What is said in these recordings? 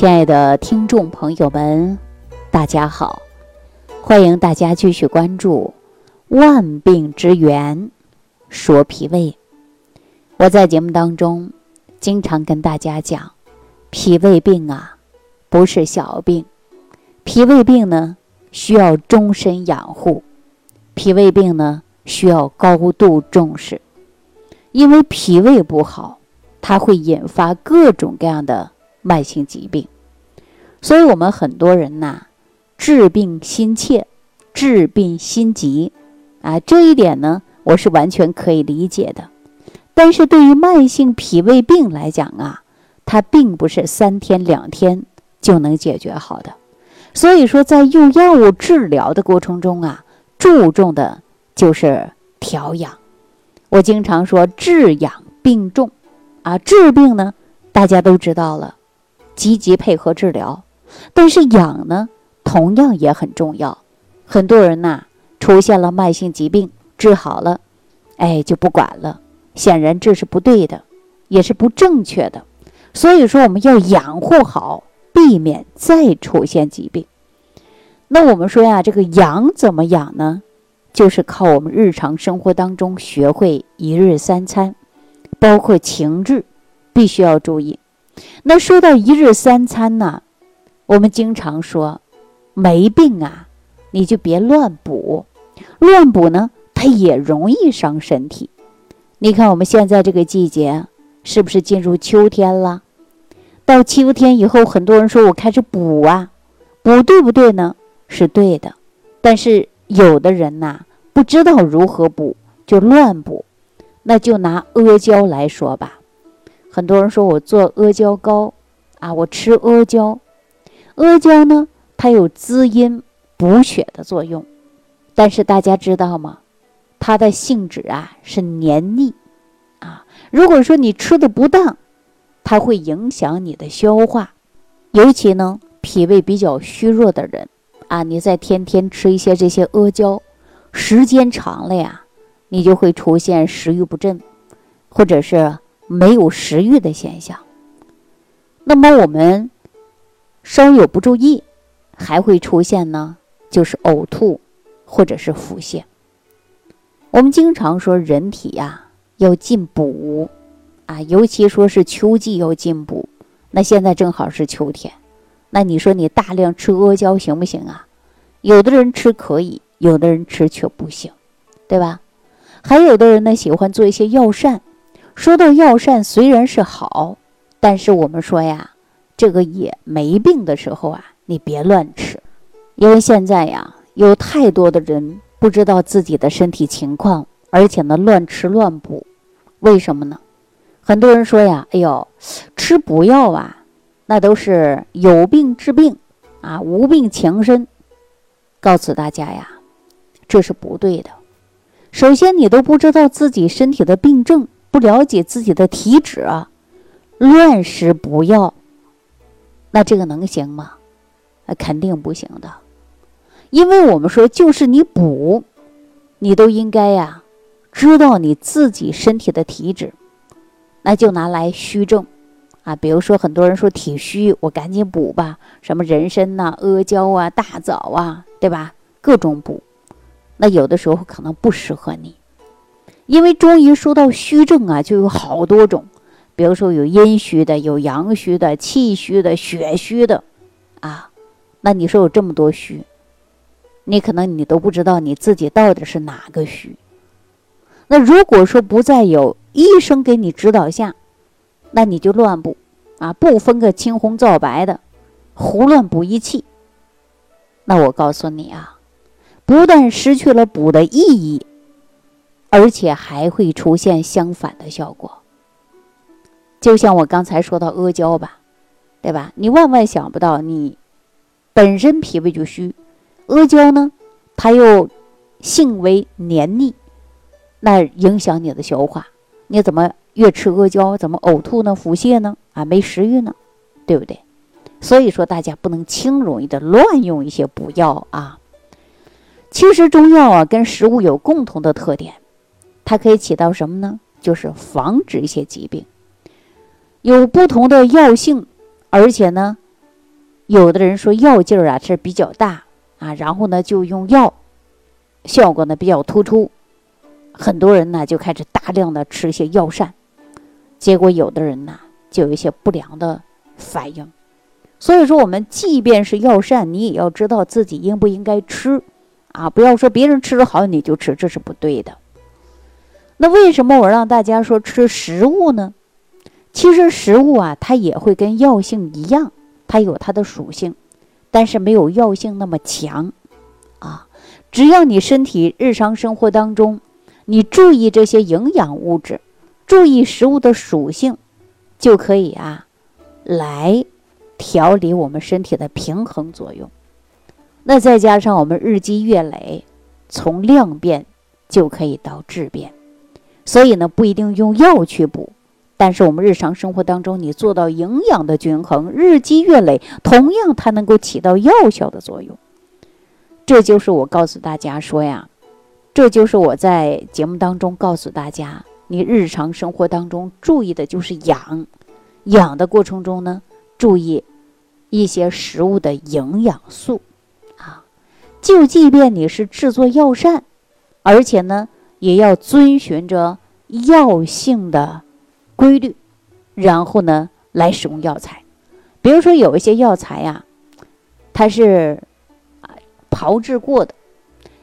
亲爱的听众朋友们，大家好！欢迎大家继续关注《万病之源》，说脾胃。我在节目当中经常跟大家讲，脾胃病啊不是小病，脾胃病呢需要终身养护，脾胃病呢需要高度重视，因为脾胃不好，它会引发各种各样的。慢性疾病，所以我们很多人呐，治病心切，治病心急，啊，这一点呢，我是完全可以理解的。但是对于慢性脾胃病来讲啊，它并不是三天两天就能解决好的。所以说，在用药物治疗的过程中啊，注重的就是调养。我经常说，治养病重，啊，治病呢，大家都知道了。积极配合治疗，但是养呢，同样也很重要。很多人呐，出现了慢性疾病，治好了，哎，就不管了。显然这是不对的，也是不正确的。所以说，我们要养护好，避免再出现疾病。那我们说呀，这个养怎么养呢？就是靠我们日常生活当中学会一日三餐，包括情志，必须要注意。那说到一日三餐呢，我们经常说，没病啊，你就别乱补，乱补呢，它也容易伤身体。你看我们现在这个季节，是不是进入秋天了？到秋天以后，很多人说我开始补啊，补对不对呢？是对的，但是有的人呐，不知道如何补，就乱补。那就拿阿胶来说吧。很多人说我做阿胶糕，啊，我吃阿胶。阿胶呢，它有滋阴补血的作用，但是大家知道吗？它的性质啊是黏腻，啊，如果说你吃的不当，它会影响你的消化，尤其呢脾胃比较虚弱的人，啊，你再天天吃一些这些阿胶，时间长了呀，你就会出现食欲不振，或者是。没有食欲的现象，那么我们稍有不注意，还会出现呢，就是呕吐或者是腹泻。我们经常说人体呀要进补啊，尤其说是秋季要进补。那现在正好是秋天，那你说你大量吃阿胶行不行啊？有的人吃可以，有的人吃却不行，对吧？还有的人呢喜欢做一些药膳。说到药膳，虽然是好，但是我们说呀，这个也没病的时候啊，你别乱吃，因为现在呀，有太多的人不知道自己的身体情况，而且呢乱吃乱补，为什么呢？很多人说呀，哎呦，吃补药啊，那都是有病治病啊，无病强身。告诉大家呀，这是不对的。首先，你都不知道自己身体的病症。不了解自己的体质啊，乱食补药，那这个能行吗？那肯定不行的，因为我们说，就是你补，你都应该呀，知道你自己身体的体质，那就拿来虚症啊。比如说，很多人说体虚，我赶紧补吧，什么人参呐、阿胶啊、大枣啊，对吧？各种补，那有的时候可能不适合你。因为中医说到虚症啊，就有好多种，比如说有阴虚的，有阳虚的，气虚的，血虚的，啊，那你说有这么多虚，你可能你都不知道你自己到底是哪个虚。那如果说不再有医生给你指导下，那你就乱补啊，不分个青红皂白的，胡乱补一气。那我告诉你啊，不但失去了补的意义。而且还会出现相反的效果，就像我刚才说到阿胶吧，对吧？你万万想不到，你本身脾胃就虚，阿胶呢，它又性为黏腻，那影响你的消化，你怎么越吃阿胶，怎么呕吐呢？腹泻呢？啊，没食欲呢，对不对？所以说，大家不能轻容易的乱用一些补药啊。其实中药啊，跟食物有共同的特点。它可以起到什么呢？就是防止一些疾病，有不同的药性，而且呢，有的人说药劲儿啊是比较大啊，然后呢就用药，效果呢比较突出，很多人呢就开始大量的吃一些药膳，结果有的人呢就有一些不良的反应。所以说，我们即便是药膳，你也要知道自己应不应该吃啊，不要说别人吃的好你就吃，这是不对的。那为什么我让大家说吃食物呢？其实食物啊，它也会跟药性一样，它有它的属性，但是没有药性那么强啊。只要你身体日常生活当中，你注意这些营养物质，注意食物的属性，就可以啊，来调理我们身体的平衡作用。那再加上我们日积月累，从量变就可以到质变。所以呢，不一定用药去补，但是我们日常生活当中，你做到营养的均衡，日积月累，同样它能够起到药效的作用。这就是我告诉大家说呀，这就是我在节目当中告诉大家，你日常生活当中注意的就是养，养的过程中呢，注意一些食物的营养素啊，就即便你是制作药膳，而且呢。也要遵循着药性的规律，然后呢来使用药材。比如说有一些药材呀，它是啊炮制过的；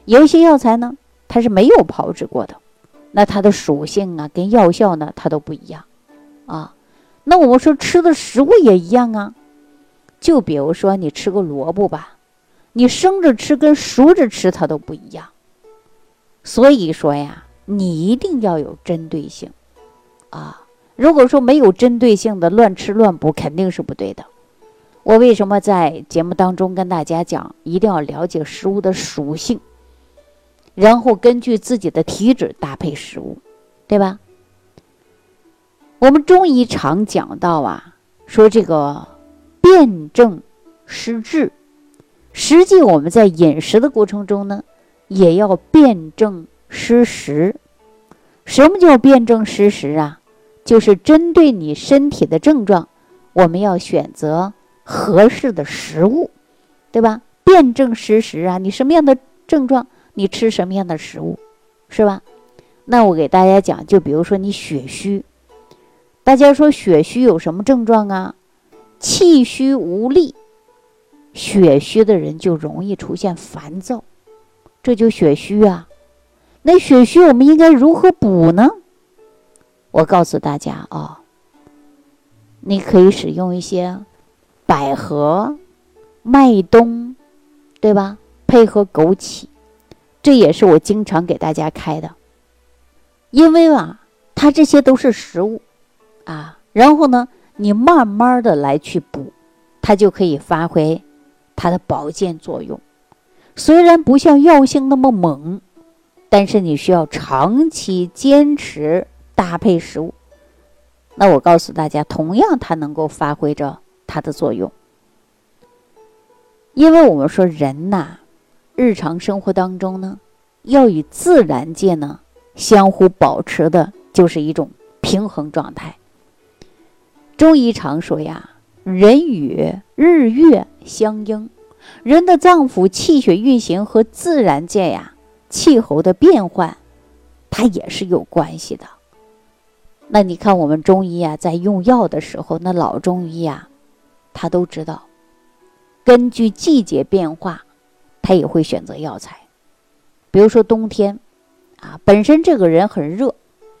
有一些药材呢，它是没有炮制过的。那它的属性啊跟药效呢，它都不一样啊。那我们说吃的食物也一样啊。就比如说你吃个萝卜吧，你生着吃跟熟着吃它都不一样。所以说呀，你一定要有针对性，啊，如果说没有针对性的乱吃乱补，肯定是不对的。我为什么在节目当中跟大家讲，一定要了解食物的属性，然后根据自己的体质搭配食物，对吧？我们中医常讲到啊，说这个辨证施治，实际我们在饮食的过程中呢。也要辨证失实。什么叫辨证施实啊？就是针对你身体的症状，我们要选择合适的食物，对吧？辨证施食啊，你什么样的症状，你吃什么样的食物，是吧？那我给大家讲，就比如说你血虚，大家说血虚有什么症状啊？气虚无力，血虚的人就容易出现烦躁。这就血虚啊，那血虚我们应该如何补呢？我告诉大家啊，你可以使用一些百合、麦冬，对吧？配合枸杞，这也是我经常给大家开的。因为啊，它这些都是食物啊，然后呢，你慢慢的来去补，它就可以发挥它的保健作用。虽然不像药性那么猛，但是你需要长期坚持搭配食物。那我告诉大家，同样它能够发挥着它的作用。因为我们说人呐，日常生活当中呢，要与自然界呢相互保持的就是一种平衡状态。中医常说呀，人与日月相应。人的脏腑气血运行和自然界呀气候的变换，它也是有关系的。那你看我们中医啊，在用药的时候，那老中医啊，他都知道，根据季节变化，他也会选择药材。比如说冬天，啊，本身这个人很热，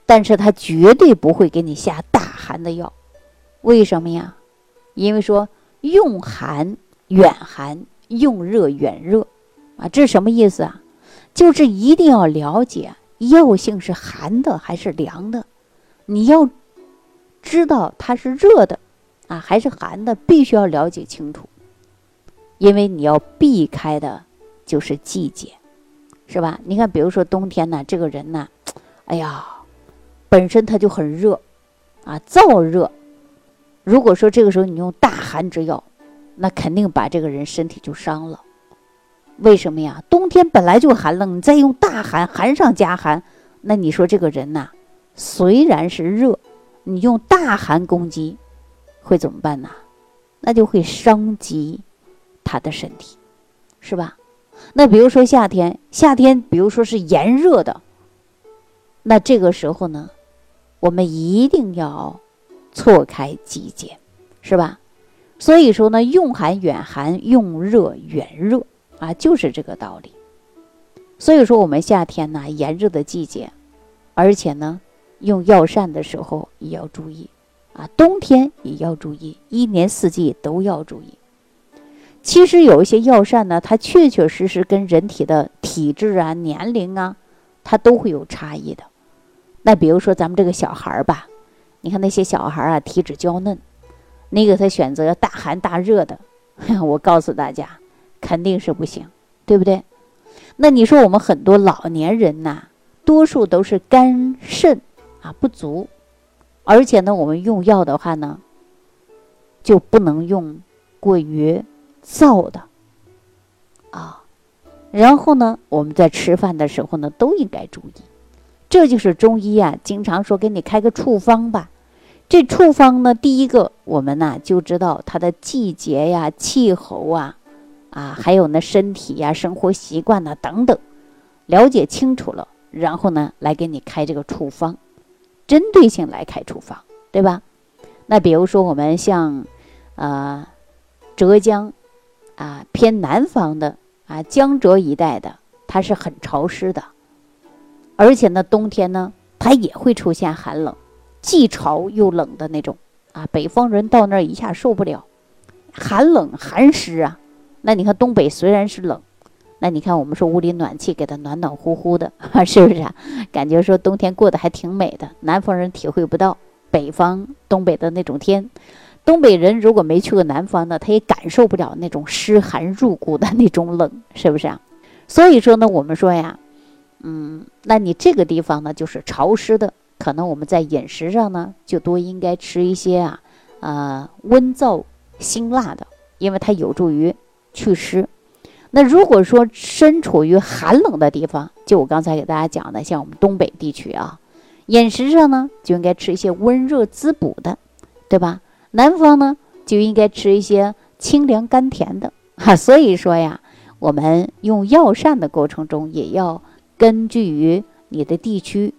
但是他绝对不会给你下大寒的药。为什么呀？因为说用寒远寒。用热远热，啊，这是什么意思啊？就是一定要了解药性是寒的还是凉的，你要知道它是热的，啊还是寒的，必须要了解清楚。因为你要避开的就是季节，是吧？你看，比如说冬天呢，这个人呢，哎呀，本身他就很热，啊，燥热。如果说这个时候你用大寒之药，那肯定把这个人身体就伤了，为什么呀？冬天本来就寒冷，你再用大寒，寒上加寒，那你说这个人呐，虽然是热，你用大寒攻击，会怎么办呢？那就会伤及他的身体，是吧？那比如说夏天，夏天比如说是炎热的，那这个时候呢，我们一定要错开季节，是吧？所以说呢，用寒远寒，用热远热啊，就是这个道理。所以说，我们夏天呢，炎热的季节，而且呢，用药膳的时候也要注意啊，冬天也要注意，一年四季都要注意。其实有一些药膳呢，它确确实实跟人体的体质啊、年龄啊，它都会有差异的。那比如说咱们这个小孩儿吧，你看那些小孩啊，体质娇嫩，你给他选择大寒大热的，我告诉大家，肯定是不行，对不对？那你说我们很多老年人呐，多数都是肝肾啊不足，而且呢，我们用药的话呢，就不能用过于。燥的啊，然后呢，我们在吃饭的时候呢，都应该注意。这就是中医啊，经常说给你开个处方吧。这处方呢，第一个我们呢就知道它的季节呀、气候啊，啊，还有呢身体呀、生活习惯呐等等，了解清楚了，然后呢来给你开这个处方，针对性来开处方，对吧？那比如说我们像，呃，浙江。啊，偏南方的啊，江浙一带的，它是很潮湿的，而且呢，冬天呢，它也会出现寒冷，既潮又冷的那种啊。北方人到那儿一下受不了，寒冷寒湿啊。那你看东北虽然是冷，那你看我们说屋里暖气给它暖暖乎乎的，是不是啊？感觉说冬天过得还挺美的。南方人体会不到北方东北的那种天。东北人如果没去过南方呢，他也感受不了那种湿寒入骨的那种冷，是不是啊？所以说呢，我们说呀，嗯，那你这个地方呢就是潮湿的，可能我们在饮食上呢就多应该吃一些啊，呃，温燥辛辣的，因为它有助于祛湿。那如果说身处于寒冷的地方，就我刚才给大家讲的，像我们东北地区啊，饮食上呢就应该吃一些温热滋补的，对吧？南方呢，就应该吃一些清凉甘甜的哈。所以说呀，我们用药膳的过程中，也要根据于你的地区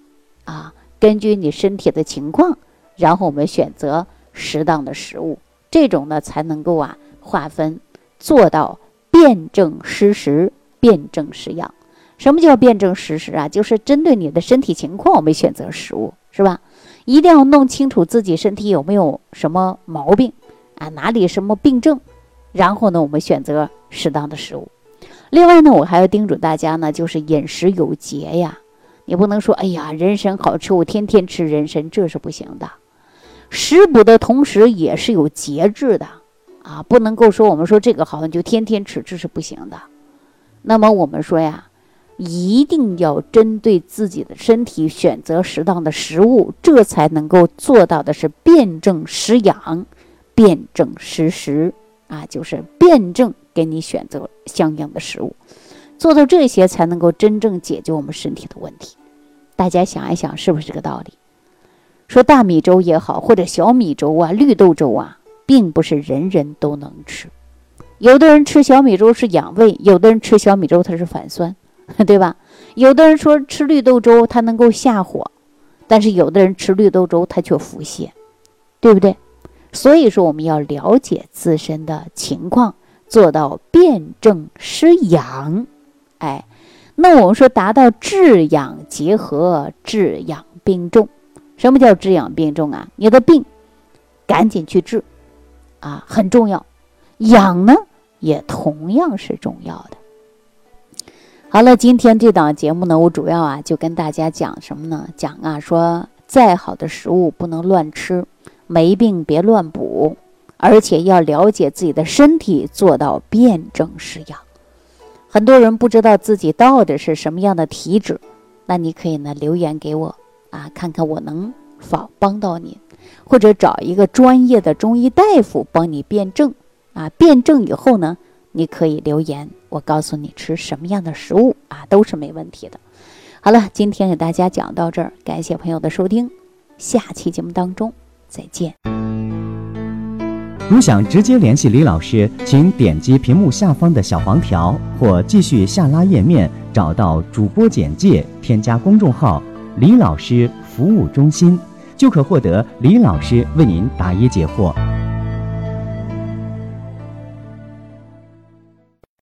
啊，根据你身体的情况，然后我们选择适当的食物，这种呢才能够啊划分做到辨证施时，辨证施养。什么叫辨证施时啊？就是针对你的身体情况，我们选择食物，是吧？一定要弄清楚自己身体有没有什么毛病啊，哪里什么病症，然后呢，我们选择适当的食物。另外呢，我还要叮嘱大家呢，就是饮食有节呀，你不能说哎呀，人参好吃，我天天吃人参，这是不行的。食补的同时也是有节制的啊，不能够说我们说这个好你就天天吃，这是不行的。那么我们说呀。一定要针对自己的身体选择适当的食物，这才能够做到的是辨证施养、辨证施食啊，就是辨证给你选择相应的食物，做到这些才能够真正解决我们身体的问题。大家想一想，是不是这个道理？说大米粥也好，或者小米粥啊、绿豆粥啊，并不是人人都能吃。有的人吃小米粥是养胃，有的人吃小米粥它是反酸。对吧？有的人说吃绿豆粥它能够下火，但是有的人吃绿豆粥它却腹泻，对不对？所以说我们要了解自身的情况，做到辨证施养。哎，那我们说达到治养结合，治养并重。什么叫治养并重啊？你的病赶紧去治啊，很重要。养呢也同样是重要的。好了，今天这档节目呢，我主要啊就跟大家讲什么呢？讲啊，说再好的食物不能乱吃，没病别乱补，而且要了解自己的身体，做到辨证施养。很多人不知道自己到底是什么样的体质，那你可以呢留言给我啊，看看我能否帮到你，或者找一个专业的中医大夫帮你辩证。啊辩证以后呢你可以留言我告诉你吃什么样的食物啊都是没问题的。好了今天给大家讲到这儿感谢朋友的收听下期节目当中再见。如想直接联系李老师请点击屏幕下方的小黄条或继续下拉页面找到主播简介添加公众号李老师服务中心就可获得李老师为您答疑解惑。